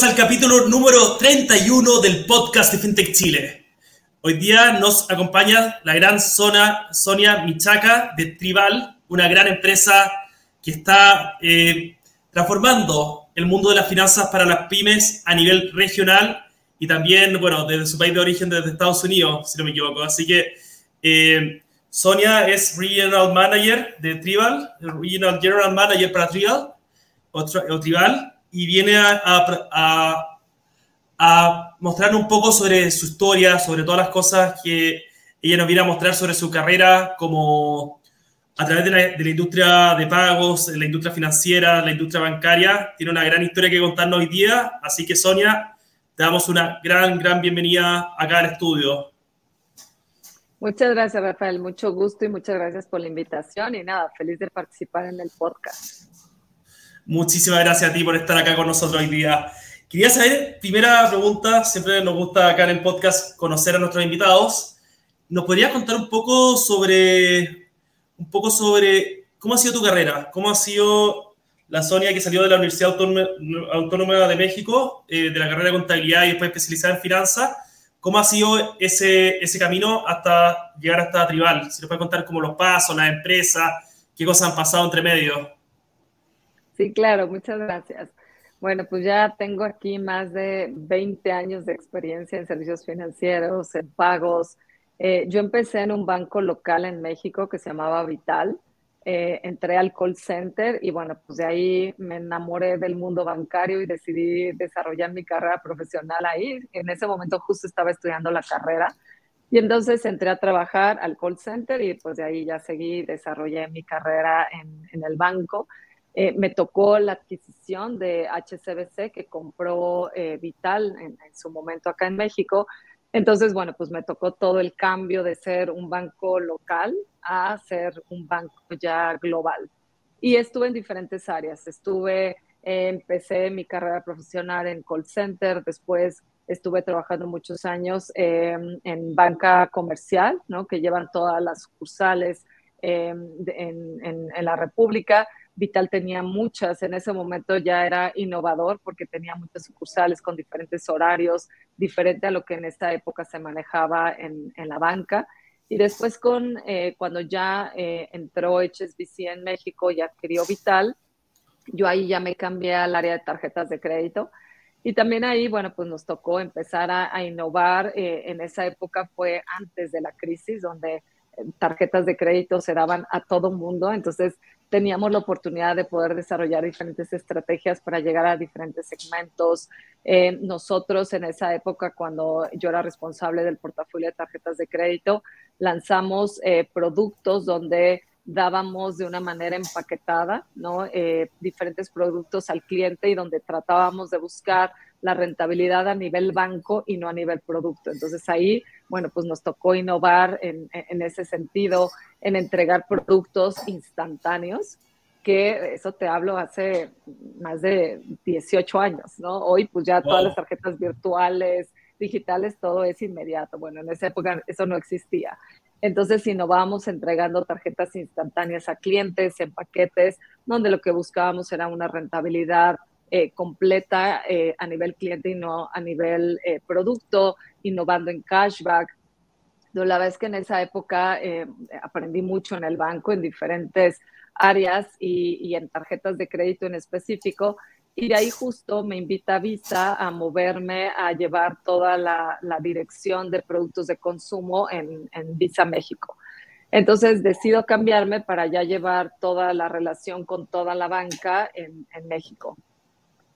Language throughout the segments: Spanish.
Bienvenidos al capítulo número 31 del podcast de FinTech Chile. Hoy día nos acompaña la gran zona Sonia Michaca de Tribal, una gran empresa que está eh, transformando el mundo de las finanzas para las pymes a nivel regional y también, bueno, desde su país de origen, desde Estados Unidos, si no me equivoco. Así que eh, Sonia es Regional Manager de Tribal, Regional General Manager para Tribal, o, Tribal, y viene a, a, a, mostrar un poco sobre su historia, sobre todas las cosas que ella nos viene a mostrar sobre su carrera como a través de la, de la industria de pagos, la industria financiera, la industria bancaria. Tiene una gran historia que contarnos hoy día, así que Sonia, te damos una gran, gran bienvenida acá al estudio. Muchas gracias, Rafael. Mucho gusto y muchas gracias por la invitación. Y nada, feliz de participar en el podcast. Muchísimas gracias a ti por estar acá con nosotros hoy día. Quería saber, primera pregunta, siempre nos gusta acá en el podcast conocer a nuestros invitados. ¿Nos podrías contar un poco sobre, un poco sobre cómo ha sido tu carrera? ¿Cómo ha sido la Sonia que salió de la Universidad Autónoma de México, eh, de la carrera de contabilidad y después especializada en finanzas? ¿Cómo ha sido ese, ese camino hasta llegar hasta Tribal? Si nos puede contar como los pasos, las empresas, qué cosas han pasado entre medio. Sí, claro, muchas gracias. Bueno, pues ya tengo aquí más de 20 años de experiencia en servicios financieros, en pagos. Eh, yo empecé en un banco local en México que se llamaba Vital. Eh, entré al call center y bueno, pues de ahí me enamoré del mundo bancario y decidí desarrollar mi carrera profesional ahí. En ese momento justo estaba estudiando la carrera y entonces entré a trabajar al call center y pues de ahí ya seguí, desarrollé mi carrera en, en el banco. Eh, me tocó la adquisición de HCBC que compró eh, Vital en, su momento acá en México. Entonces, bueno, pues me tocó todo el cambio de ser un banco local a ser un banco ya global. Y estuve en diferentes áreas. Estuve, eh, empecé mi carrera profesional en call center, después estuve trabajando muchos años eh, en banca comercial, ¿no? que llevan todas las sucursales en, en la República. Vital tenía muchas, en ese momento ya era innovador porque tenía muchas sucursales con diferentes horarios, diferente a lo que en esta época se manejaba en, en la banca. Y después con, eh, cuando ya eh, entró HSBC en México y adquirió Vital, yo ahí ya me cambié al área de tarjetas de crédito. Y también ahí, bueno, pues nos tocó empezar a, innovar. Eh, en esa época fue antes de la crisis, donde tarjetas de crédito se daban a todo mundo. Entonces teníamos la oportunidad de poder desarrollar diferentes estrategias para llegar a diferentes segmentos. Eh, nosotros en esa época, cuando yo era responsable del portafolio de tarjetas de crédito, lanzamos eh, productos donde dábamos de una manera empaquetada. Eh, diferentes productos al cliente y donde tratábamos de buscar la rentabilidad a nivel banco y no a nivel producto. Entonces ahí, bueno, pues nos tocó innovar en, en ese sentido, en entregar productos instantáneos, que eso te hablo hace más de 18 años, ¿no? Hoy pues ya todas las tarjetas virtuales, digitales, todo es inmediato. Bueno, en esa época eso no existía. Entonces innovamos entregando tarjetas instantáneas a clientes en paquetes, donde lo que buscábamos era una rentabilidad eh, completa eh, a nivel cliente y no a nivel eh, producto, innovando en cashback. No, la verdad es que en esa época aprendí mucho en el banco, en diferentes áreas y, en tarjetas de crédito en específico. Y de ahí justo me invita Visa a moverme a llevar toda la, dirección de productos de consumo en, Visa México. Entonces decido cambiarme para ya llevar toda la relación con toda la banca en México.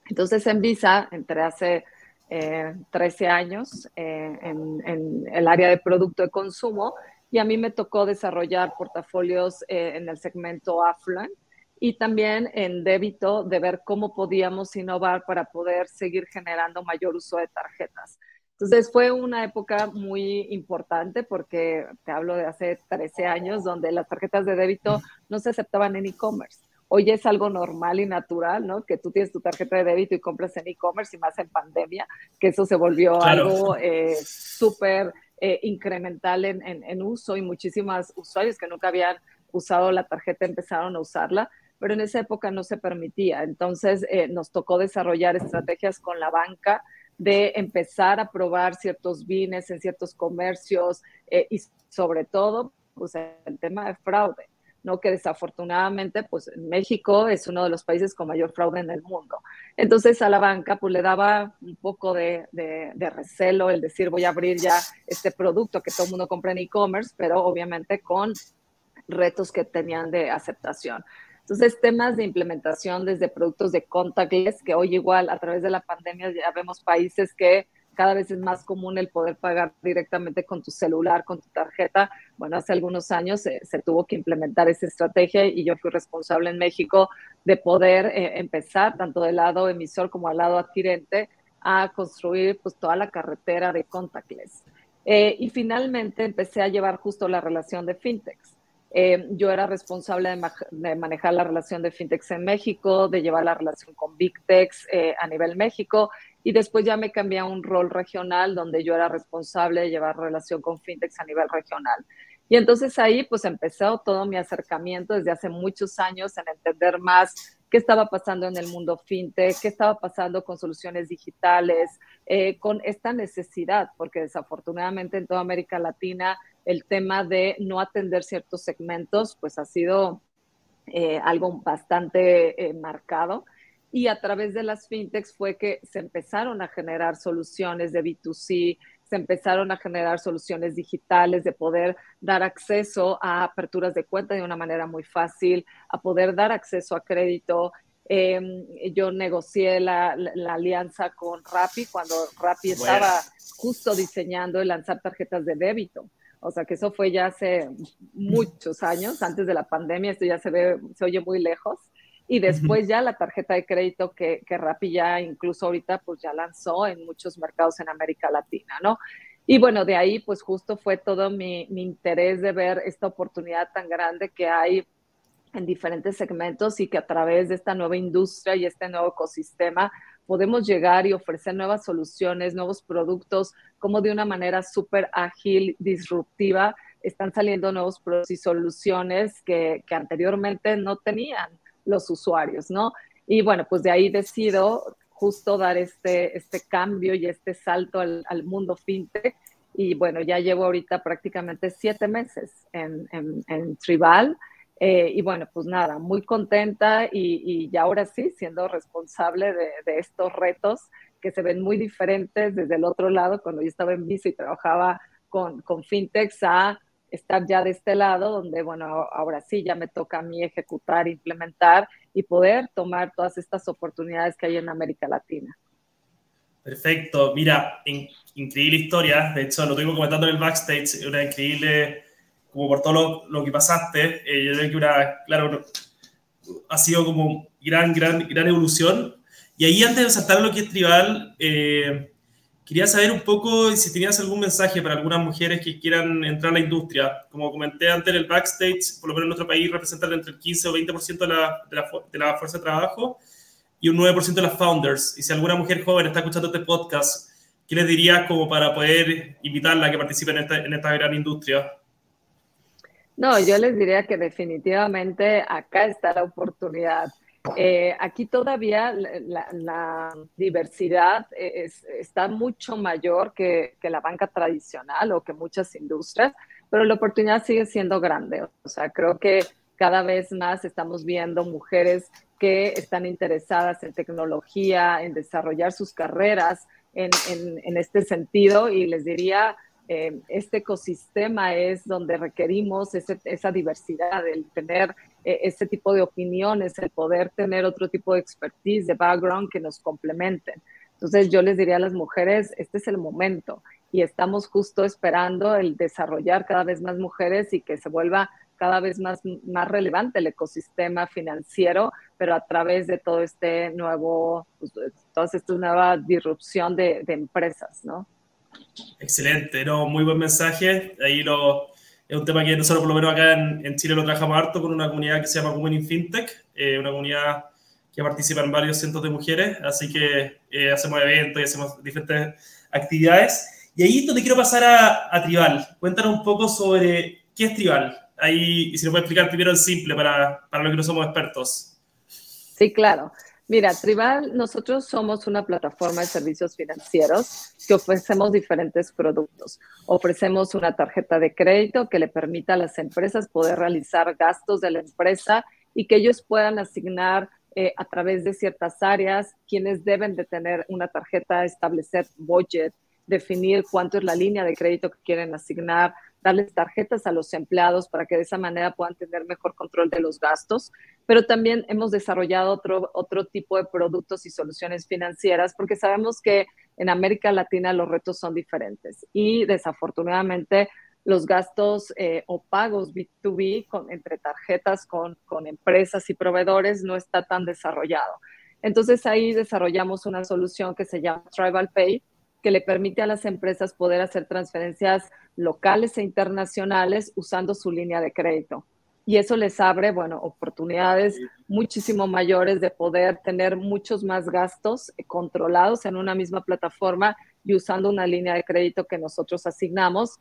Entonces en Visa entré hace eh, 13 años eh, en, el área de producto de consumo y a mí me tocó desarrollar portafolios eh, en el segmento affluent y también en débito de ver cómo podíamos innovar para poder seguir generando mayor uso de tarjetas. Entonces fue una época muy importante porque te hablo de hace 13 años donde las tarjetas de débito no se aceptaban en e-commerce hoy es algo normal y natural, ¿no? Que tú tienes tu tarjeta de débito y compras en e-commerce y más en pandemia, que eso se volvió claro. algo eh, súper eh, incremental en, en, en, uso y muchísimas usuarios que nunca habían usado la tarjeta empezaron a usarla. pero en esa época no se permitía. Entonces eh, nos tocó desarrollar estrategias con la banca de empezar a probar ciertos bienes en ciertos comercios eh, y sobre todo pues, el tema de fraude. ¿No? que desafortunadamente pues México es uno de los países con mayor fraude en el mundo. Entonces a la banca pues le daba un poco de, de recelo el decir voy a abrir ya este producto que todo el mundo compra en e-commerce, pero obviamente con retos que tenían de aceptación. Entonces, temas de implementación desde productos de contactless, que hoy igual a través de la pandemia ya vemos países que cada vez es más común el poder pagar directamente con tu celular, con tu tarjeta. Bueno, hace algunos años se, tuvo que implementar esa estrategia y yo fui responsable en México de poder eh, empezar, tanto del lado emisor como al lado adquirente, a construir pues toda la carretera de contactless. Eh, y finalmente empecé a llevar justo la relación de fintechs. Eh, yo era responsable de, manejar la relación de fintechs en México, de llevar la relación con Big Techs a nivel México y después ya me cambié a un rol regional donde yo era responsable de llevar relación con fintechs a nivel regional. Y entonces ahí pues empezó todo mi acercamiento desde hace muchos años en entender más qué estaba pasando en el mundo fintech, qué estaba pasando con soluciones digitales, eh, con esta necesidad, porque desafortunadamente en toda América Latina el tema de no atender ciertos segmentos pues ha sido eh, algo bastante eh, marcado y a través de las fintechs fue que se empezaron a generar soluciones de B2C, se empezaron a generar soluciones digitales de poder dar acceso a aperturas de cuenta de una manera muy fácil, a poder dar acceso a crédito. Em, yo negocié la, alianza con Rappi cuando Rappi estaba justo diseñando el lanzar tarjetas de débito. O sea que eso fue ya hace muchos años, antes de la pandemia, esto ya se ve, se oye muy lejos y después ya la tarjeta de crédito que, que Rappi ya incluso ahorita pues ya lanzó en muchos mercados en América Latina, ¿no? Y bueno, de ahí pues justo fue todo mi, mi interés de ver esta oportunidad tan grande que hay en diferentes segmentos y que a través de esta nueva industria y este nuevo ecosistema podemos llegar y ofrecer nuevas soluciones, nuevos productos, como de una manera súper ágil, disruptiva, están saliendo nuevos productos y soluciones que, que anteriormente no tenían los usuarios, ¿no? Y bueno, pues de ahí decido justo dar este, este cambio y este salto al, mundo fintech. Y bueno, ya llevo ahorita prácticamente siete meses en, en, Tribal. Eh, y bueno, pues nada, muy contenta y, y ahora sí, siendo responsable de, de, estos retos que se ven muy diferentes desde el otro lado, cuando yo estaba en Visa y trabajaba con, con fintechs, a estar ya de este lado, donde, bueno, ahora sí ya me toca a mí ejecutar, implementar y poder tomar todas estas oportunidades que hay en América Latina. Perfecto. Mira, increíble historia. De hecho, lo tengo comentando en el backstage. Una increíble, como por todo lo, que pasaste. Eh, yo creo que una, claro, ha sido como gran, gran, gran evolución. Y ahí, antes de saltar lo que es tribal, eh, Quería saber un poco si tenías algún mensaje para algunas mujeres que quieran entrar a la industria. Como comenté antes en el backstage, por lo menos en nuestro país representan entre el 15 o 20% de la, de, la, de la fuerza de trabajo y un 9% de las founders. Y si alguna mujer joven está escuchando este podcast, ¿qué les dirías como para poder invitarla a que participe en esta, en esta gran industria? No, yo les diría que definitivamente acá está la oportunidad. Eh, aquí todavía la, diversidad está mucho mayor que, la banca tradicional o que muchas industrias, pero la oportunidad sigue siendo grande. O sea, creo que cada vez más estamos viendo mujeres que están interesadas en tecnología, en desarrollar sus carreras en, en este sentido y les diría, eh, este ecosistema es donde requerimos esa diversidad, el tener eh, ese tipo de opiniones, el poder tener otro tipo de expertise, de background que nos complementen. Entonces yo les diría a las mujeres, este es el momento y estamos justo esperando el desarrollar cada vez más mujeres y que se vuelva cada vez más, más relevante el ecosistema financiero, pero a través de todo este nuevo, pues, toda esta nueva disrupción de, de empresas, ¿no? Excelente, no, muy buen mensaje. Ahí lo, es un tema que nosotros por lo menos acá en, Chile lo trabajamos harto con una comunidad que se llama Women in FinTech, eh, una comunidad que participa en varios cientos de mujeres, así que eh, hacemos eventos y hacemos diferentes actividades. Y ahí es donde quiero pasar a, a, Tribal. Cuéntanos un poco sobre qué es Tribal. Ahí, y si nos puede explicar primero en simple para, para los que no somos expertos. Sí, claro. Mira, Tribal, nosotros somos una plataforma de servicios financieros que ofrecemos diferentes productos. Ofrecemos una tarjeta de crédito que le permita a las empresas poder realizar gastos de la empresa y que ellos puedan asignar eh, a través de ciertas áreas quienes deben de tener una tarjeta, establecer budget, definir cuánto es la línea de crédito que quieren asignar, darles tarjetas a los empleados para que de esa manera puedan tener mejor control de los gastos. Pero también hemos desarrollado otro, otro tipo de productos y soluciones financieras porque sabemos que en América Latina los retos son diferentes y desafortunadamente los gastos eh, o pagos B2B con, entre tarjetas con, con empresas y proveedores no está tan desarrollado. Entonces ahí desarrollamos una solución que se llama Tribal Pay, que le permite a las empresas poder hacer transferencias locales e internacionales usando su línea de crédito. Y eso les abre, bueno, oportunidades muchísimo mayores de poder tener muchos más gastos controlados en una misma plataforma y usando una línea de crédito que nosotros asignamos.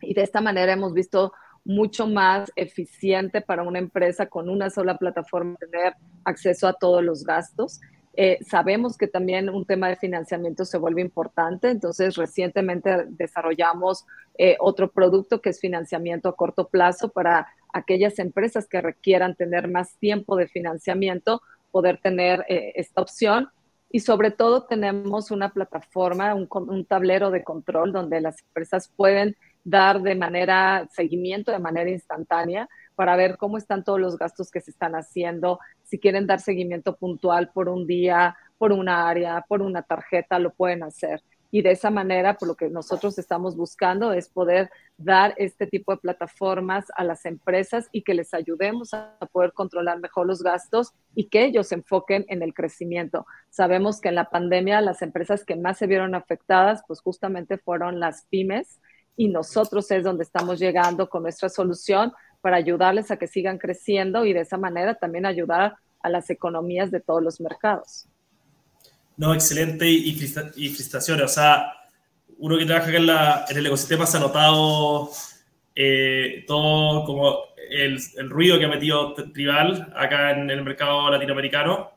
Y de esta manera hemos visto mucho más eficiente para una empresa con una sola plataforma tener acceso a todos los gastos eh, sabemos que también un tema de financiamiento se vuelve importante, entonces recientemente desarrollamos eh, otro producto que es financiamiento a corto plazo para aquellas empresas que requieran tener más tiempo de financiamiento, poder tener eh, esta opción. Y sobre todo tenemos una plataforma, un, un tablero de control donde las empresas pueden dar de manera seguimiento, de manera instantánea, para ver cómo están todos los gastos que se están haciendo, si quieren dar seguimiento puntual por un día, por una área, por una tarjeta, lo pueden hacer. Y de esa manera, por lo que nosotros estamos buscando es poder dar este tipo de plataformas a las empresas y que les ayudemos a poder controlar mejor los gastos y que ellos se enfoquen en el crecimiento. Sabemos que en la pandemia las empresas que más se vieron afectadas, pues justamente fueron las pymes y nosotros es donde estamos llegando con nuestra solución para ayudarles a que sigan creciendo y de esa manera también ayudar a las economías de todos los mercados. No, excelente y, frustraciones. O sea, uno que trabaja en, en el ecosistema se ha notado eh, todo como el, el, ruido que ha metido Tribal acá en el mercado latinoamericano.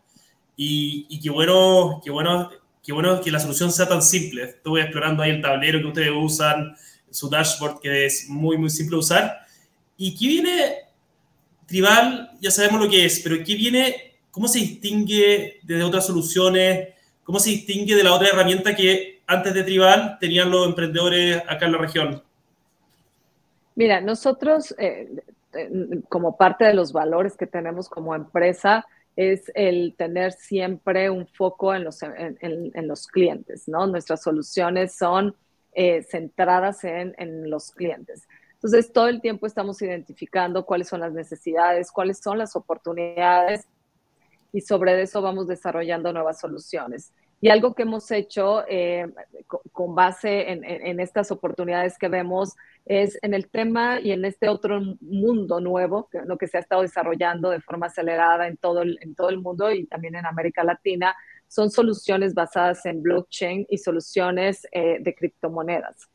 Y, y qué, bueno, qué, bueno, qué bueno que la solución sea tan simple. Estuve explorando ahí el tablero que ustedes usan, su dashboard que es muy, muy simple de usar. ¿Y qué viene Tribal? Ya sabemos lo que es, pero ¿qué viene? ¿Cómo se distingue de otras soluciones? ¿Cómo se distingue de la otra herramienta que antes de Tribal tenían los emprendedores acá en la región? Mira, nosotros, eh, eh, como parte de los valores que tenemos como empresa, es el tener siempre un foco en los, en, los clientes, ¿no? Nuestras soluciones son eh, centradas en, en los clientes. Entonces, todo el tiempo estamos identificando cuáles son las necesidades, cuáles son las oportunidades y sobre eso vamos desarrollando nuevas soluciones. Y algo que hemos hecho eh, con base en, estas oportunidades que vemos es en el tema y en este otro mundo nuevo, que, lo que se ha estado desarrollando de forma acelerada en todo el, en todo el mundo y también en América Latina, son soluciones basadas en blockchain y soluciones eh, de criptomonedas.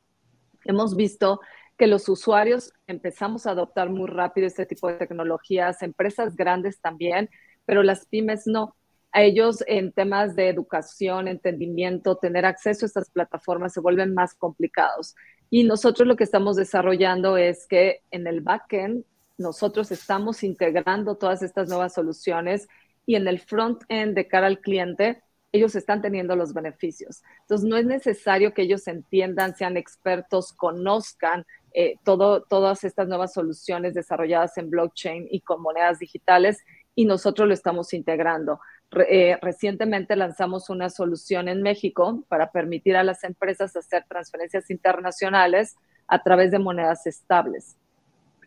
Hemos visto que los usuarios empezamos a adoptar muy rápido este tipo de tecnologías, empresas grandes también, pero las pymes no. A ellos en temas de educación, entendimiento, tener acceso a estas plataformas se vuelven más complicados. Y nosotros lo que estamos desarrollando es que en el backend nosotros estamos integrando todas estas nuevas soluciones y en el front-end de cara al cliente ellos están teniendo los beneficios. Entonces, no es necesario que ellos entiendan, sean expertos, conozcan eh, todo, todas estas nuevas soluciones desarrolladas en blockchain y con monedas digitales y nosotros lo estamos integrando. Eh, recientemente lanzamos una solución en México para permitir a las empresas hacer transferencias internacionales a través de monedas estables.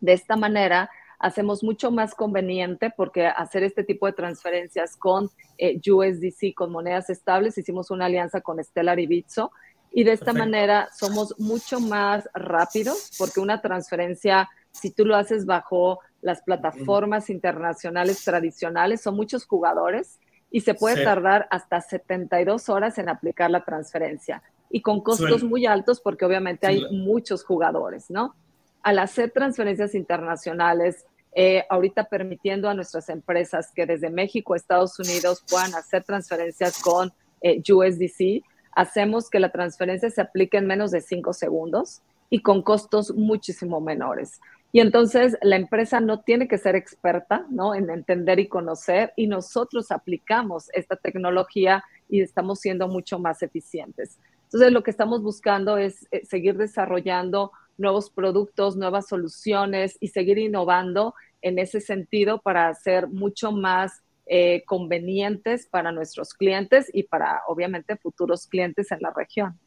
De esta manera, hacemos mucho más conveniente porque hacer este tipo de transferencias con eh, USDC, con monedas estables, hicimos una alianza con Stellar y Bitso y de esta manera somos mucho más rápidos porque una transferencia, si tú lo haces bajo las plataformas internacionales tradicionales, son muchos jugadores y se puede tardar hasta 72 horas en aplicar la transferencia. Y con costos muy altos porque obviamente hay muchos jugadores, ¿no? Al hacer transferencias internacionales eh, ahorita permitiendo a nuestras empresas que desde México a Estados Unidos puedan hacer transferencias con eh, USDC, hacemos que la transferencia se aplique en menos de cinco segundos y con costos muchísimo menores. Y entonces la empresa no tiene que ser experta ¿no? en entender y conocer y nosotros aplicamos esta tecnología y estamos siendo mucho más eficientes. Entonces lo que estamos buscando es eh, seguir desarrollando nuevos productos, nuevas soluciones y seguir innovando en ese sentido para ser mucho más eh, convenientes para nuestros clientes y para, obviamente, futuros clientes en la región.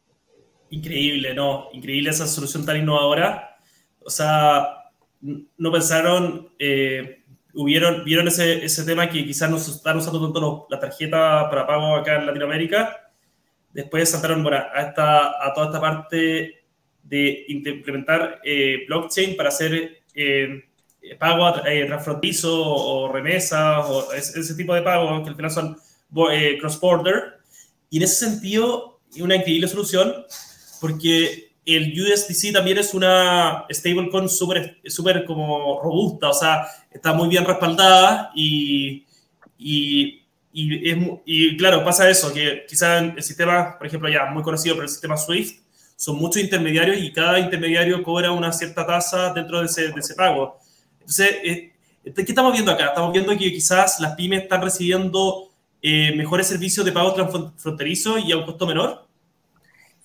Increíble, ¿no? Increíble esa solución tan innovadora. O sea, no pensaron, eh, hubieron, vieron ese, ese, tema que quizás no están usando tanto la tarjeta para pago acá en Latinoamérica. Después saltaron bueno, a, esta, a toda esta parte de implementar eh, blockchain para hacer pago eh, transfrontizo o remesas o ese, tipo de pagos que al final son eh, cross-border. Y en ese sentido, una increíble solución porque el USDC también es una stablecoin súper super como robusta, o sea, está muy bien respaldada y, y, y, es, y claro, pasa eso, que quizás el sistema, por ejemplo, ya muy conocido, pero el sistema SWIFT, son muchos intermediarios y cada intermediario cobra una cierta tasa dentro de ese, de ese pago. Entonces, eh, ¿qué estamos viendo acá? Estamos viendo que quizás las pymes están recibiendo eh, mejores servicios de pago transfronterizo y a un costo menor.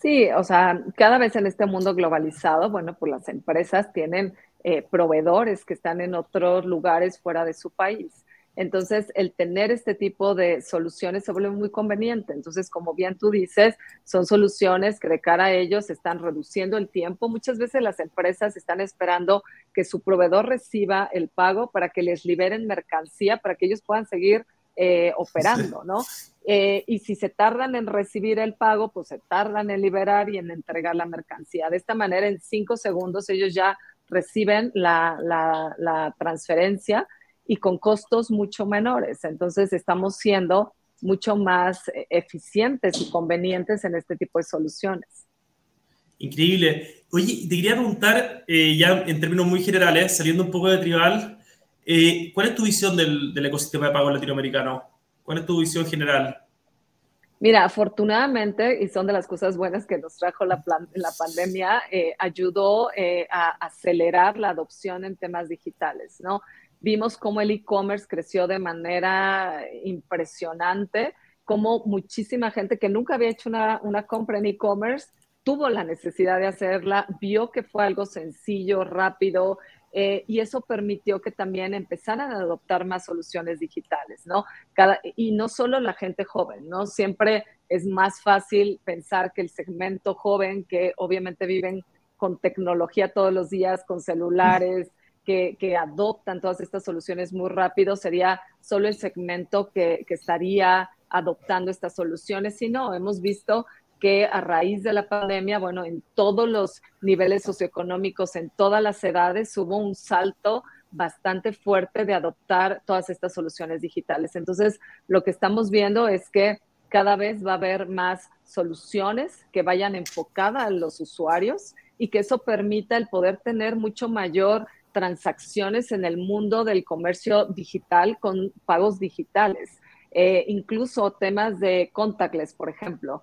Sí, o sea, cada vez en este mundo globalizado, bueno, pues las empresas tienen eh, proveedores que están en otros lugares fuera de su país. Entonces, el tener este tipo de soluciones se vuelve muy conveniente. Entonces, como bien tú dices, son soluciones que de cara a ellos están reduciendo el tiempo. Muchas veces las empresas están esperando que su proveedor reciba el pago para que les liberen mercancía, para que ellos puedan seguir eh, operando, ¿no? Eh, y si se tardan en recibir el pago, pues se tardan en liberar y en entregar la mercancía. De esta manera, en cinco segundos ellos ya reciben la, la transferencia y con costos mucho menores. Entonces estamos siendo mucho más eh, eficientes y convenientes en este tipo de soluciones. Increíble. Oye, te quería preguntar, eh, ya en términos muy generales, saliendo un poco de Tribal, eh, ¿cuál es tu visión del, ecosistema de pago latinoamericano? ¿Cuál es tu visión general? Mira, afortunadamente, y son de las cosas buenas que nos trajo la, la pandemia, ayudó a acelerar la adopción en temas digitales, ¿no? Vimos cómo el e-commerce creció de manera impresionante, como muchísima gente que nunca había hecho una, compra en e-commerce tuvo la necesidad de hacerla, vio que fue algo sencillo, rápido, eh, y eso permitió que también empezaran a adoptar más soluciones digitales, ¿no? y no solo la gente joven, ¿no? Siempre es más fácil pensar que el segmento joven, que obviamente viven con tecnología todos los días, con celulares, que, adoptan todas estas soluciones muy rápido, sería solo el segmento que, estaría adoptando estas soluciones, sino hemos visto que a raíz de la pandemia, bueno, en todos los niveles socioeconómicos, en todas las edades, hubo un salto bastante fuerte de adoptar todas estas soluciones digitales. Entonces, lo que estamos viendo es que cada vez va a haber más soluciones que vayan enfocadas a los usuarios y que eso permita el poder tener mucho mayor transacciones en el mundo del comercio digital con pagos digitales. Eh, incluso temas de contactless, por ejemplo.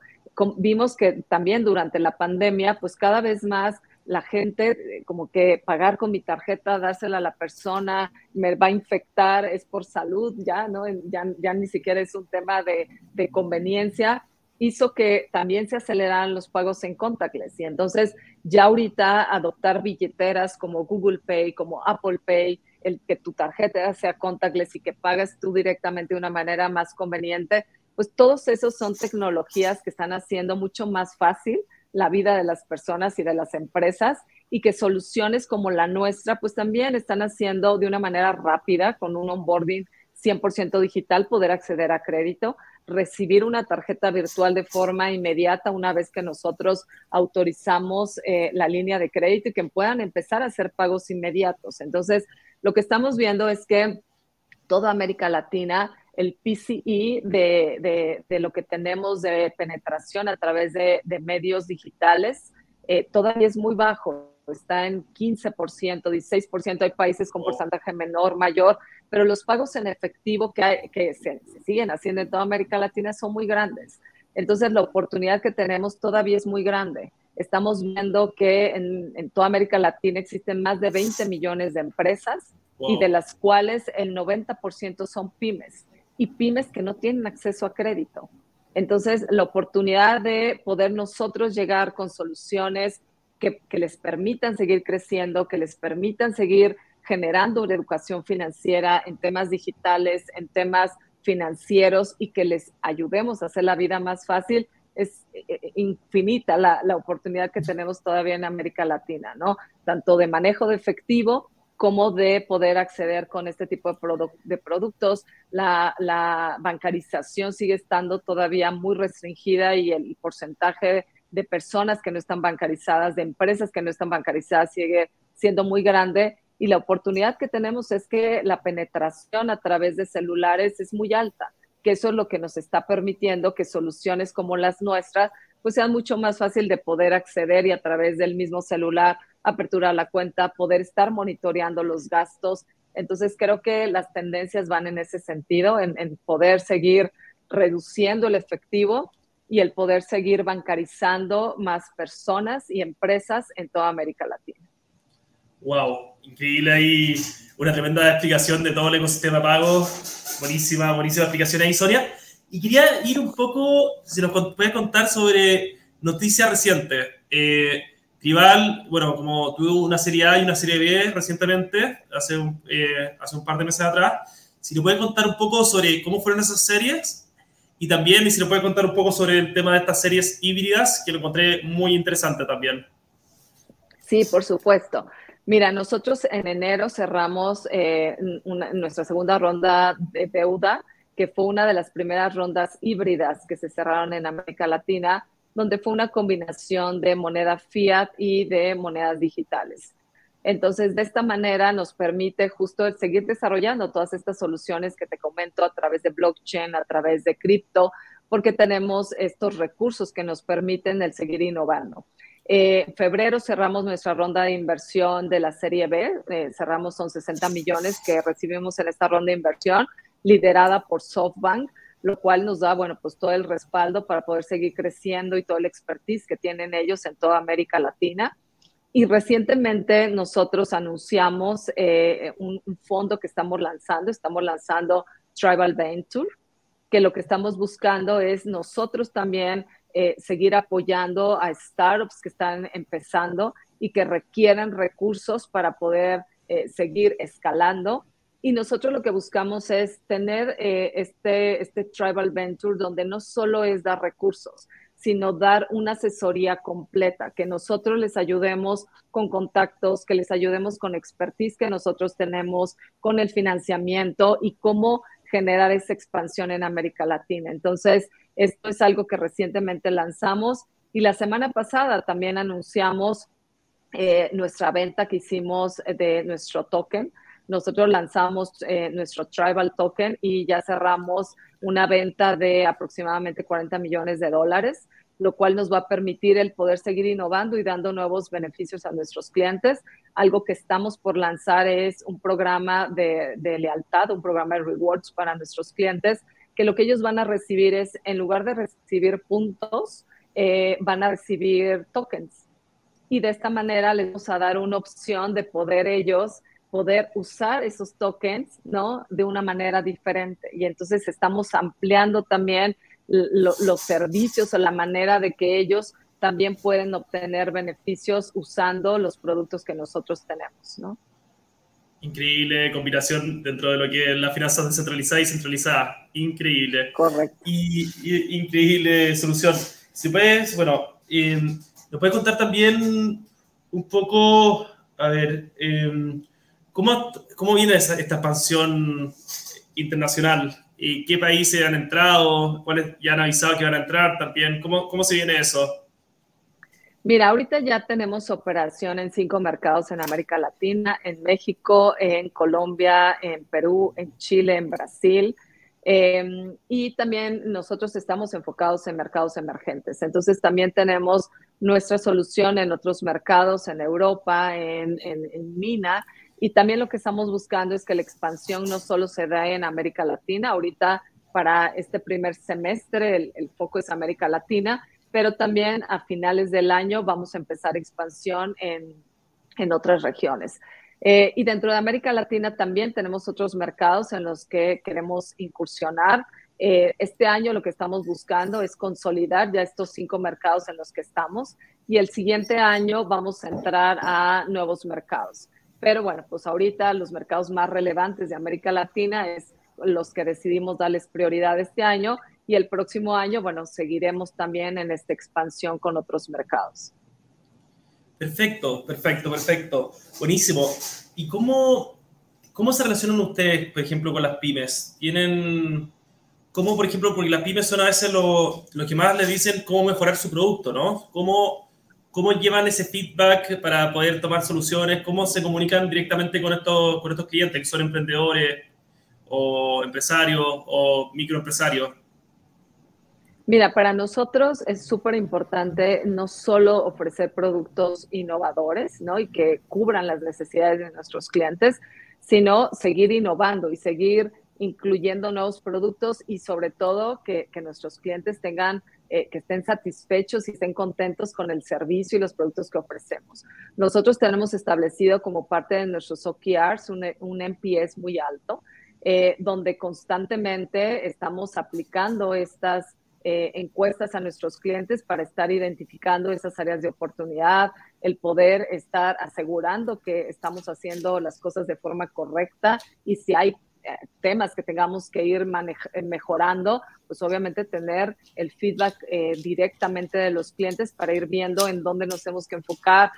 vimos que también durante la pandemia, pues cada vez más la gente, eh, como que pagar con mi tarjeta, dársela a la persona, me va a infectar, es por salud, ya, ¿no? Ya, ya ni siquiera es un tema de, de conveniencia hizo que también se aceleraran los pagos en contactless. Y entonces ya ahorita adoptar billeteras como Google Pay, como Apple Pay, el que tu tarjeta sea contactless y que pagas tú directamente de una manera más conveniente, pues todos esos son tecnologías que están haciendo mucho más fácil la vida de las personas y de las empresas y que soluciones como la nuestra pues también están haciendo de una manera rápida con un onboarding 100% digital poder acceder a crédito recibir una tarjeta virtual de forma inmediata una vez que nosotros autorizamos eh, la línea de crédito y que puedan empezar a hacer pagos inmediatos. Entonces, lo que estamos viendo es que toda América Latina, el PCI de, lo que tenemos de penetración a través de, medios digitales, eh, todavía es muy bajo. está en 15%, 16%, hay países con porcentaje menor, mayor, pero los pagos en efectivo que, hay, que se, siguen haciendo en toda América Latina son muy grandes. Entonces, la oportunidad que tenemos todavía es muy grande. Estamos viendo que en, toda América Latina existen más de 20 millones de empresas y de las cuales el 90% son pymes y pymes que no tienen acceso a crédito. Entonces, la oportunidad de poder nosotros llegar con soluciones que, que, les permitan seguir creciendo, que les permitan seguir generando una educación financiera en temas digitales, en temas financieros y que les ayudemos a hacer la vida más fácil, es eh, eh, infinita la, la oportunidad que tenemos todavía en América Latina, ¿no? Tanto de manejo de efectivo como de poder acceder con este tipo de, productos. La, bancarización sigue estando todavía muy restringida y el porcentaje de personas que no están bancarizadas, de empresas que no están bancarizadas, sigue siendo muy grande. Y la oportunidad que tenemos es que la penetración a través de celulares es muy alta, que eso es lo que nos está permitiendo que soluciones como las nuestras pues sean mucho más fácil de poder acceder y a través del mismo celular apertura la cuenta, poder estar monitoreando los gastos. Entonces creo que las tendencias van en ese sentido, en, poder seguir reduciendo el efectivo y el poder seguir bancarizando más personas y empresas en toda América Latina. Wow, increíble ahí, una tremenda explicación de todo el ecosistema pago. Buenísima, buenísima explicación ahí, Sonia. Y quería ir un poco, si nos puedes contar sobre noticias recientes. Eh, Tribal, bueno, como tuvo una serie A y una serie B recientemente, hace un, eh, hace un par de meses atrás, si nos puede contar un poco sobre cómo fueron esas series y también si nos puede contar un poco sobre el tema de estas series híbridas, que lo encontré muy interesante también. Sí, por supuesto. Mira, nosotros en enero cerramos eh, nuestra segunda ronda de deuda, que fue una de las primeras rondas híbridas que se cerraron en América Latina donde fue una combinación de moneda fiat y de monedas digitales. Entonces, de esta manera nos permite justo seguir desarrollando todas estas soluciones que te comento a través de blockchain, a través de cripto, porque tenemos estos recursos que nos permiten el seguir innovando. Eh, en febrero cerramos nuestra ronda de inversión de la serie B, eh, cerramos son 60 millones que recibimos en esta ronda de inversión, liderada por SoftBank lo cual nos da, bueno, pues todo el respaldo para poder seguir creciendo y todo el expertise que tienen ellos en toda América Latina. Y recientemente nosotros anunciamos eh, un, fondo que estamos lanzando, estamos lanzando Tribal Venture, que lo que estamos buscando es nosotros también eh, seguir apoyando a startups que están empezando y que requieren recursos para poder eh, seguir escalando. Y nosotros lo que buscamos es tener eh, este, este Tribal Venture donde no solo es dar recursos, sino dar una asesoría completa, que nosotros les ayudemos con contactos, que les ayudemos con expertise que nosotros tenemos, con el financiamiento y cómo generar esa expansión en América Latina. Entonces, esto es algo que recientemente lanzamos y la semana pasada también anunciamos eh, nuestra venta que hicimos de nuestro token nosotros lanzamos eh, nuestro Tribal Token y ya cerramos una venta de aproximadamente 40 millones de dólares, lo cual nos va a permitir el poder seguir innovando y dando nuevos beneficios a nuestros clientes. Algo que estamos por lanzar es un programa de, lealtad, un programa de rewards para nuestros clientes, que lo que ellos van a recibir es, en lugar de recibir puntos, eh, van a recibir tokens. Y de esta manera les vamos a dar una opción de poder ellos poder usar esos tokens, ¿no? De una manera diferente. Y entonces estamos ampliando también los servicios o la manera de que ellos también pueden obtener beneficios usando los productos que nosotros tenemos, ¿no? Increíble combinación dentro de lo que es la finanza descentralizada y centralizada. Increíble. Correcto. Y, increíble solución. Si puedes, bueno, eh, ¿nos puedes contar también un poco, a ver, eh, ¿Cómo, cómo viene esta expansión internacional? ¿Y qué países han entrado? ¿Cuáles ya han avisado que van a entrar también? ¿Cómo, cómo se viene eso? Mira, ahorita ya tenemos operación en cinco mercados en América Latina, en México, en Colombia, en Perú, en Chile, en Brasil. Em, y también nosotros estamos enfocados en mercados emergentes. Entonces también tenemos nuestra solución en otros mercados, en Europa, en, en, Mina. Y también lo que estamos buscando es que la expansión no solo se dé en América Latina, ahorita para este primer semestre el, el, foco es América Latina, pero también a finales del año vamos a empezar expansión en, en otras regiones. Eh, y dentro de América Latina también tenemos otros mercados en los que queremos incursionar. Eh, este año lo que estamos buscando es consolidar ya estos cinco mercados en los que estamos y el siguiente año vamos a entrar a nuevos mercados. Pero bueno, pues ahorita los mercados más relevantes de América Latina es los que decidimos darles prioridad este año y el próximo año, bueno, seguiremos también en esta expansión con otros mercados. Perfecto, perfecto, perfecto. Buenísimo. ¿Y cómo, cómo se relacionan ustedes, por ejemplo, con las pymes? ¿Tienen cómo, por ejemplo, porque las pymes son a veces lo, lo que más les dicen cómo mejorar su producto, ¿no? ¿Cómo, ¿Cómo llevan ese feedback para poder tomar soluciones? ¿Cómo se comunican directamente con estos, con estos clientes que son emprendedores o empresarios o microempresarios? Mira, para nosotros es súper importante no solo ofrecer productos innovadores, ¿no? Y que cubran las necesidades de nuestros clientes, sino seguir innovando y seguir incluyendo nuevos productos y sobre todo que, nuestros clientes tengan, eh, que estén satisfechos y estén contentos con el servicio y los productos que ofrecemos. Nosotros tenemos establecido como parte de nuestros OKRs un, un NPS muy alto, eh, donde constantemente estamos aplicando estas eh, encuestas a nuestros clientes para estar identificando esas áreas de oportunidad, el poder estar asegurando que estamos haciendo las cosas de forma correcta y si hay eh, temas que tengamos que ir eh, mejorando, pues obviamente tener el feedback eh, directamente de los clientes para ir viendo en dónde nos tenemos que enfocar,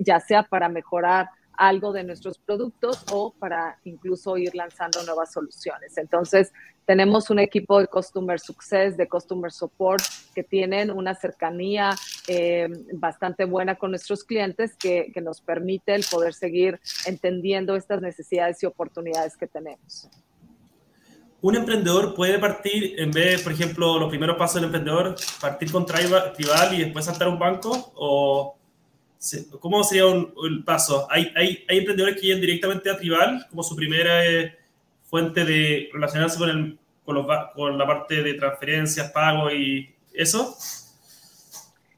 ya sea para mejorar algo de nuestros productos o para incluso ir lanzando nuevas soluciones. Entonces, tenemos un equipo de Customer Success, de Customer Support, que tienen una cercanía eh, bastante buena con nuestros clientes que, nos permite el poder seguir entendiendo estas necesidades y oportunidades que tenemos. Un emprendedor puede partir, en vez, por ejemplo, los primeros pasos del emprendedor, partir con Tribal y después saltar a un banco, o ¿Cómo sería un, el paso? ¿Hay, hay, hay emprendedores que llegan directamente a Tribal como su primera eh, fuente de relacionarse con, el, con, los, con, la parte de transferencias, pago y eso?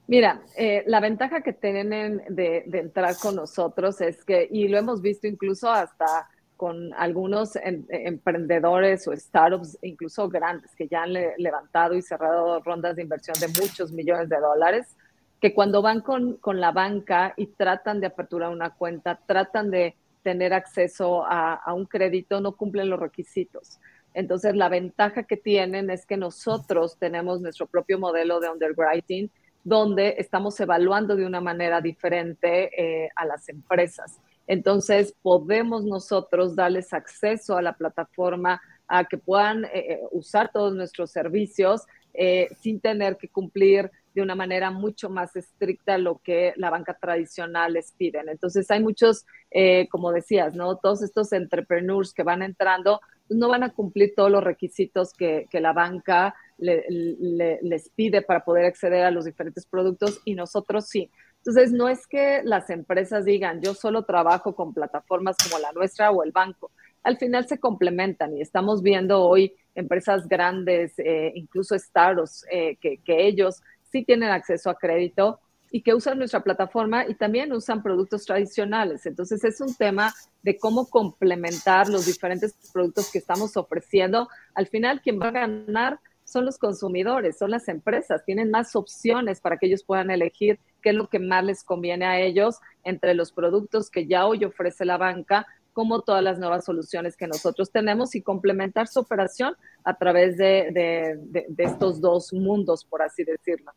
Mira, eh, la ventaja que tienen de, de, entrar con nosotros es que, y lo hemos visto incluso hasta con algunos em, emprendedores o startups, incluso grandes, que ya han levantado y cerrado rondas de inversión de muchos millones de dólares, que cuando van con, con, la banca y tratan de aperturar una cuenta, tratan de tener acceso a, a, un crédito, no cumplen los requisitos. Entonces, la ventaja que tienen es que nosotros tenemos nuestro propio modelo de underwriting, donde estamos evaluando de una manera diferente eh, a las empresas. Entonces, podemos nosotros darles acceso a la plataforma, a que puedan eh, eh usar todos nuestros servicios sin tener que cumplir de una manera mucho más estricta lo que la banca tradicional les piden. Entonces hay muchos, eh, como decías, ¿no? Todos estos entrepreneurs que van entrando pues, no van a cumplir todos los requisitos que, que la banca les pide para poder acceder a los diferentes productos y nosotros sí. Entonces, no es que las empresas digan, yo solo trabajo con plataformas como la nuestra o el banco. Al final se complementan y estamos viendo hoy empresas grandes, eh, incluso startups, eh, que, que ellos sí tienen acceso a crédito y que usan nuestra plataforma y también usan productos tradicionales. Entonces es un tema de cómo complementar los diferentes productos que estamos ofreciendo. Al final, quien va a ganar son los consumidores, son las empresas. Tienen más opciones para que ellos puedan elegir qué es lo que más les conviene a ellos entre los productos que ya hoy ofrece la banca, como todas las nuevas soluciones que nosotros tenemos y complementar su operación a través de, estos dos mundos, por así decirlo.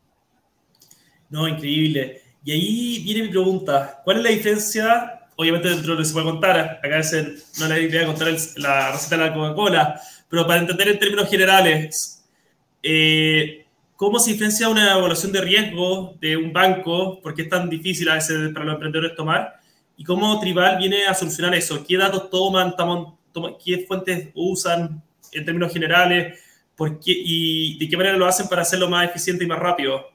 No, increíble. Y ahí viene mi pregunta, ¿cuál es la diferencia? Obviamente dentro de lo que se puede contar, acá no le voy a contar la receta de la Coca-Cola, pero para entender en términos generales, eh, ¿cómo se diferencia una evaluación de riesgo de un banco? ¿Por qué es tan difícil a veces para los emprendedores tomar? ¿Y cómo Tribal viene a solucionar eso? ¿Qué datos toman? ¿Qué fuentes usan en términos generales? ¿Por qué, ¿Y de qué manera lo hacen para hacerlo más eficiente y más rápido?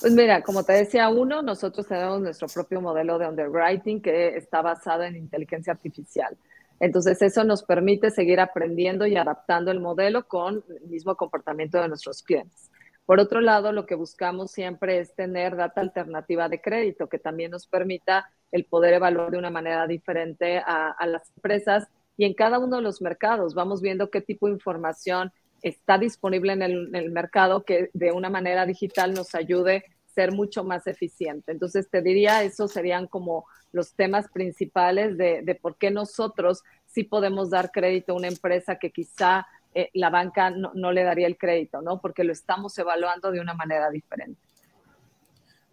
Pues mira, como te decía, uno, nosotros tenemos nuestro propio modelo de underwriting que está basado en inteligencia artificial. Entonces, eso nos permite seguir aprendiendo y adaptando el modelo con el mismo comportamiento de nuestros clientes. Por otro lado, lo que buscamos siempre es tener data alternativa de crédito que también nos permita el poder evaluar de una manera diferente a, las empresas y en cada uno de los mercados vamos viendo qué tipo de información está disponible en el, mercado que de una manera digital nos ayude a ser mucho más eficiente. Entonces, te diría, esos serían como los temas principales de, de por qué nosotros sí podemos dar crédito a una empresa que quizá eh, la banca no, le daría el crédito, ¿no? Porque lo estamos evaluando de una manera diferente.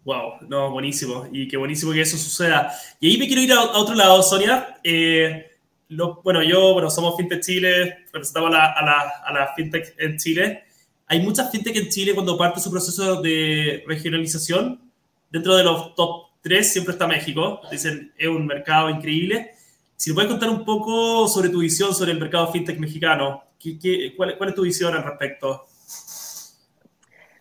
Wow, no, buenísimo. Y qué buenísimo que eso suceda. Y ahí me quiero ir a, otro lado, Sonia. Eh, bueno, yo, bueno, somos FinTech Chile, representamos a la, a, la, FinTech en Chile. Hay muchas FinTech en Chile cuando parte su proceso de regionalización. Dentro de los top 3 siempre está México. Dicen, es un mercado increíble. Si me puedes contar un poco sobre tu visión sobre el mercado FinTech mexicano, cuál, es tu visión al respecto?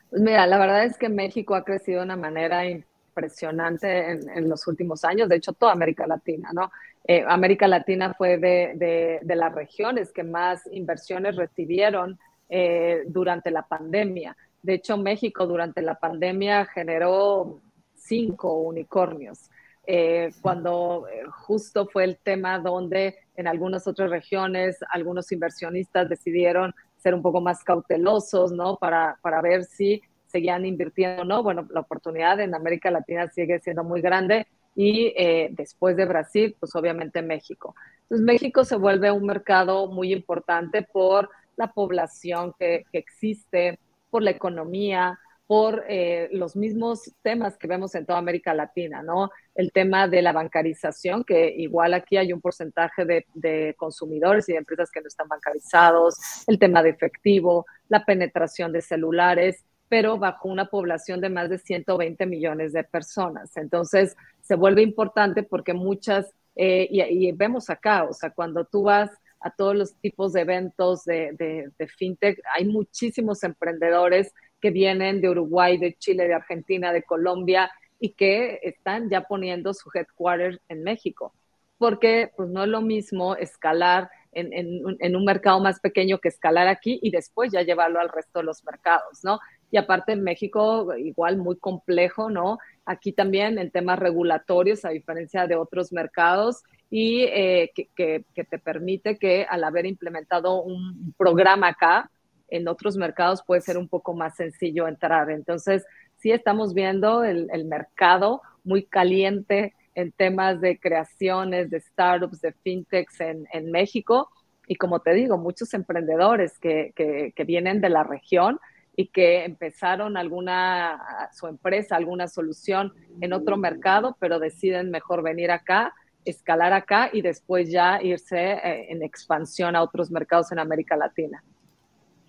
Pues mira, la verdad es que México ha crecido de una manera impresionante en, los últimos años, de hecho toda América Latina, ¿no? Eh, América Latina fue de, las regiones que más inversiones recibieron eh, durante la pandemia. De hecho, México durante la pandemia generó cinco unicornios. Eh, cuando justo fue el tema donde en algunas otras regiones algunos inversionistas decidieron ser un poco más cautelosos, ¿no? Para, para ver si seguían invirtiendo o no. Bueno, la oportunidad en América Latina sigue siendo muy grande y eh, después de Brasil, pues obviamente México. Entonces México se vuelve un mercado muy importante por la población que, que existe, por la economía, por eh, los mismos temas que vemos en toda América Latina, ¿no? El tema de la bancarización, que igual aquí hay un porcentaje de, consumidores y de empresas que no están bancarizados, el tema de efectivo, la penetración de celulares, pero bajo una población de más de 120 millones de personas. Entonces, se vuelve importante porque muchas, eh, y, vemos acá, o sea, cuando tú vas a todos los tipos de eventos de, de fintech, hay muchísimos emprendedores que vienen de Uruguay, de Chile, de Argentina, de Colombia y que están ya poniendo su headquarters en México. Porque pues no es lo mismo escalar en, en, un mercado más pequeño que escalar aquí y después ya llevarlo al resto de los mercados, ¿no? Y aparte en México igual muy complejo, ¿no? Aquí también en temas regulatorios, a diferencia de otros mercados, y eh, que, que, que, te permite que al haber implementado un programa acá, en otros mercados puede ser un poco más sencillo entrar. Entonces, sí estamos viendo el, mercado muy caliente en temas de creaciones, de startups, de fintechs en, México. Y como te digo, muchos emprendedores que, que, vienen de la región y que empezaron alguna, su empresa, alguna solución en otro mercado, pero deciden mejor venir acá, escalar acá y después ya irse eh, en expansión a otros mercados en América Latina.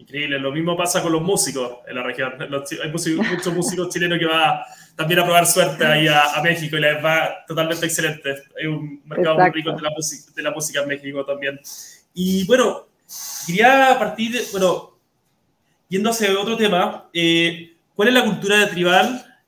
Increíble, lo mismo pasa con los músicos en la región. hay muchos músicos chilenos que van también a probar suerte ahí a, México y les va totalmente excelente. Hay un mercado muy rico de la, de la, música en México también. Y bueno, quería partir, bueno, yendo hacia otro tema, eh, ¿cuál es la cultura de Tribal?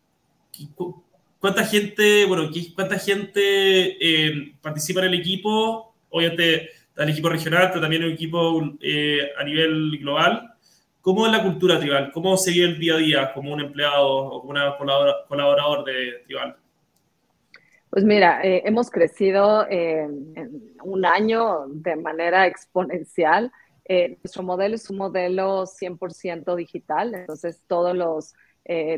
¿Cuánta gente, bueno, cuánta gente eh, participa en el equipo? Obviamente el equipo regional, pero también el equipo eh, a nivel global. ¿Cómo es la cultura tribal? ¿Cómo se vive el día a día como un empleado o como un colaborador de tribal? Pues mira, eh, hemos crecido en un año de manera exponencial. Eh, nuestro modelo es un modelo 100% digital, entonces todos los,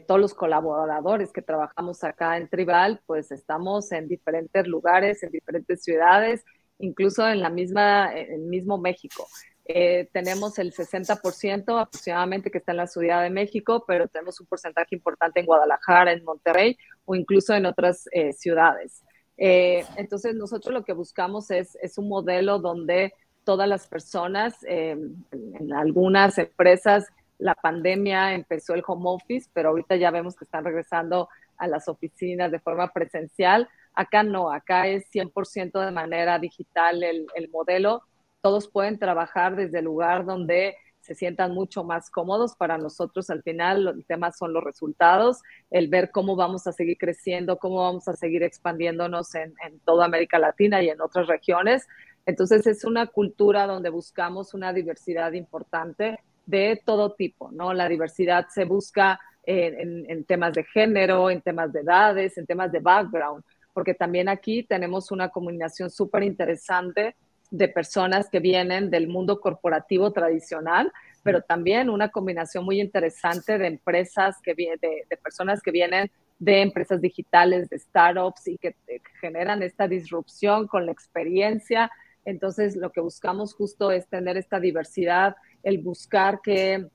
todos los colaboradores que trabajamos acá en Tribal, pues estamos en diferentes lugares, en diferentes ciudades incluso en la misma, el mismo México. Eh, tenemos el 60% aproximadamente que está en la Ciudad de México, pero tenemos un porcentaje importante en Guadalajara, en Monterrey o incluso en otras eh, ciudades. Eh, entonces, nosotros lo que buscamos es, es un modelo donde todas las personas, en algunas empresas, la pandemia empezó el home office, pero ahorita ya vemos que están regresando a las oficinas de forma presencial. Acá no, acá es 100% de manera digital el, modelo. Todos pueden trabajar desde el lugar donde se sientan mucho más cómodos. Para nosotros al final el tema son los resultados, el ver cómo vamos a seguir creciendo, cómo vamos a seguir expandiéndonos en, en toda América Latina y en otras regiones. Entonces es una cultura donde buscamos una diversidad importante de todo tipo, ¿no? La diversidad se busca en, en, temas de género, en temas de edades, en temas de background, porque también aquí tenemos una combinación súper interesante de personas que vienen del mundo corporativo tradicional, pero también una combinación muy interesante de empresas que de, de personas que vienen de empresas digitales, de startups y que generan esta disrupción con la experiencia. Entonces, lo que buscamos justo es tener esta diversidad, el buscar que,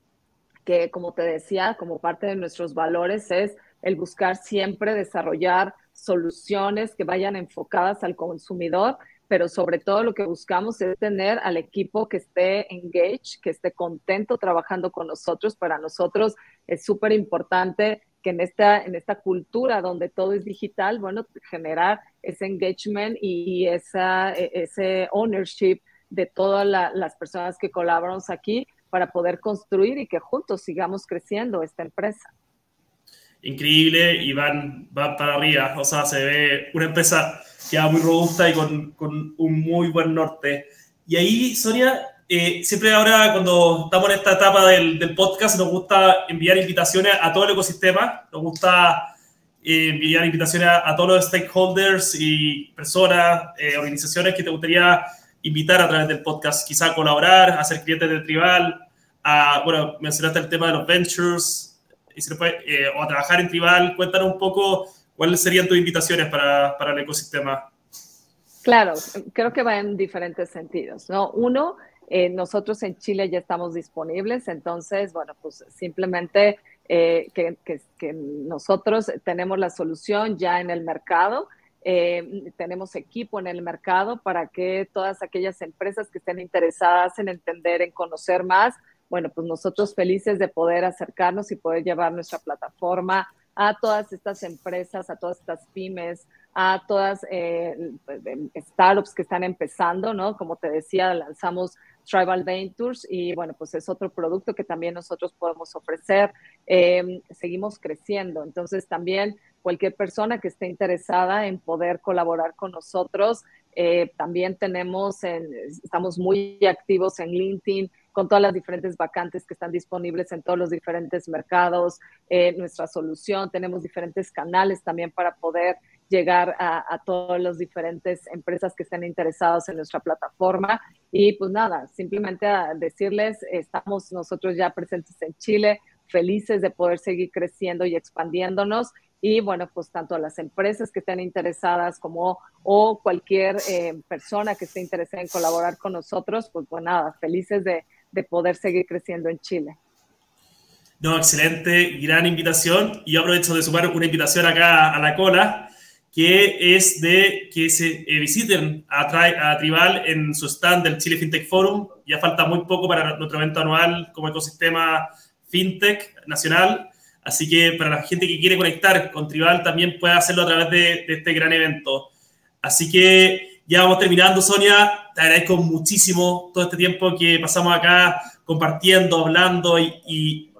que, como te decía, como parte de nuestros valores es el buscar siempre desarrollar soluciones que vayan enfocadas al consumidor pero sobre todo lo que buscamos es tener al equipo que esté engaged, que esté contento trabajando con nosotros. Para nosotros es súper importante que en esta, en esta cultura donde todo es digital, bueno, generar ese engagement y, esa, e, ese ownership de todas las personas que colaboramos aquí para poder construir y que juntos sigamos creciendo esta empresa. Increíble y van, van para arriba, o sea, se ve una empresa queda muy robusta y con, con, un muy buen norte. Y ahí, Sonia, eh, siempre ahora cuando estamos en esta etapa del, del, podcast nos gusta enviar invitaciones a todo el ecosistema, nos gusta eh, enviar invitaciones a, todos los stakeholders y personas, eh, organizaciones que te gustaría invitar a través del podcast, quizá colaborar, a ser cliente de Tribal, a, bueno, mencionaste el tema de los ventures, y se puede, o a trabajar en Tribal, cuéntanos un poco ¿Cuáles serían tus invitaciones para, para el ecosistema? Claro, creo que va en diferentes sentidos, ¿no? Uno, eh, nosotros en Chile ya estamos disponibles, entonces, bueno, pues simplemente eh, que, que, nosotros tenemos la solución ya en el mercado, eh, tenemos equipo en el mercado para que todas aquellas empresas que estén interesadas en entender, en conocer más, bueno, pues nosotros felices de poder acercarnos y poder llevar nuestra plataforma a todas estas empresas, a todas estas pymes, a todas eh, startups que están empezando, ¿no? Como te decía, lanzamos Tribal Ventures y bueno, pues es otro producto que también nosotros podemos ofrecer. Em, seguimos creciendo, entonces también cualquier persona que esté interesada en poder colaborar con nosotros, eh, también tenemos, estamos muy activos en LinkedIn, con todas las diferentes vacantes que están disponibles en todos los diferentes mercados, eh, nuestra solución, tenemos diferentes canales también para poder llegar a, a todas las diferentes empresas que estén interesadas en nuestra plataforma. Y pues nada, simplemente a decirles, estamos nosotros ya presentes en Chile, felices de poder seguir creciendo y expandiéndonos. Y bueno, pues tanto a las empresas que estén interesadas como o cualquier eh, persona que esté interesada en colaborar con nosotros, pues bueno, nada, felices de, de poder seguir creciendo en Chile. No, excelente, gran invitación. Y yo aprovecho de sumar una invitación acá a la cola, que es de que se eh, visiten a, Tribal en su stand del Chile FinTech Forum. Ya falta muy poco para nuestro evento anual como ecosistema FinTech nacional. Así que para la gente que quiere conectar con Tribal también puede hacerlo a través de este gran evento. Así que ya vamos terminando, Sonia. Te agradezco muchísimo todo este tiempo que pasamos acá compartiendo, hablando y,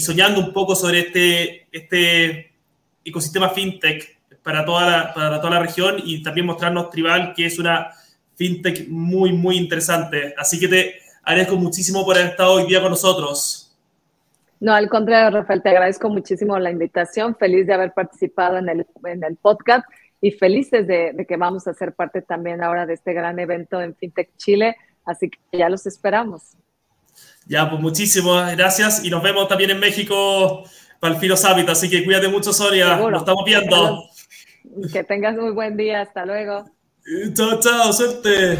soñando un poco sobre este, este ecosistema fintech para toda, la, para toda la región y también mostrarnos Tribal, que es una fintech muy, muy interesante. Así que te agradezco muchísimo por haber estado hoy día con nosotros. No, al contrario, Rafael, te agradezco muchísimo la invitación. Feliz de haber participado en el, en el podcast y felices de, que vamos a ser parte también ahora de este gran evento en FinTech Chile. Así que ya los esperamos. Ya, pues muchísimas gracias y nos vemos también en México para el Filo Summit. Así que cuídate mucho, Sonia. Nos estamos viendo. Que tengas muy buen día. Hasta luego. Chao, chao. Suerte.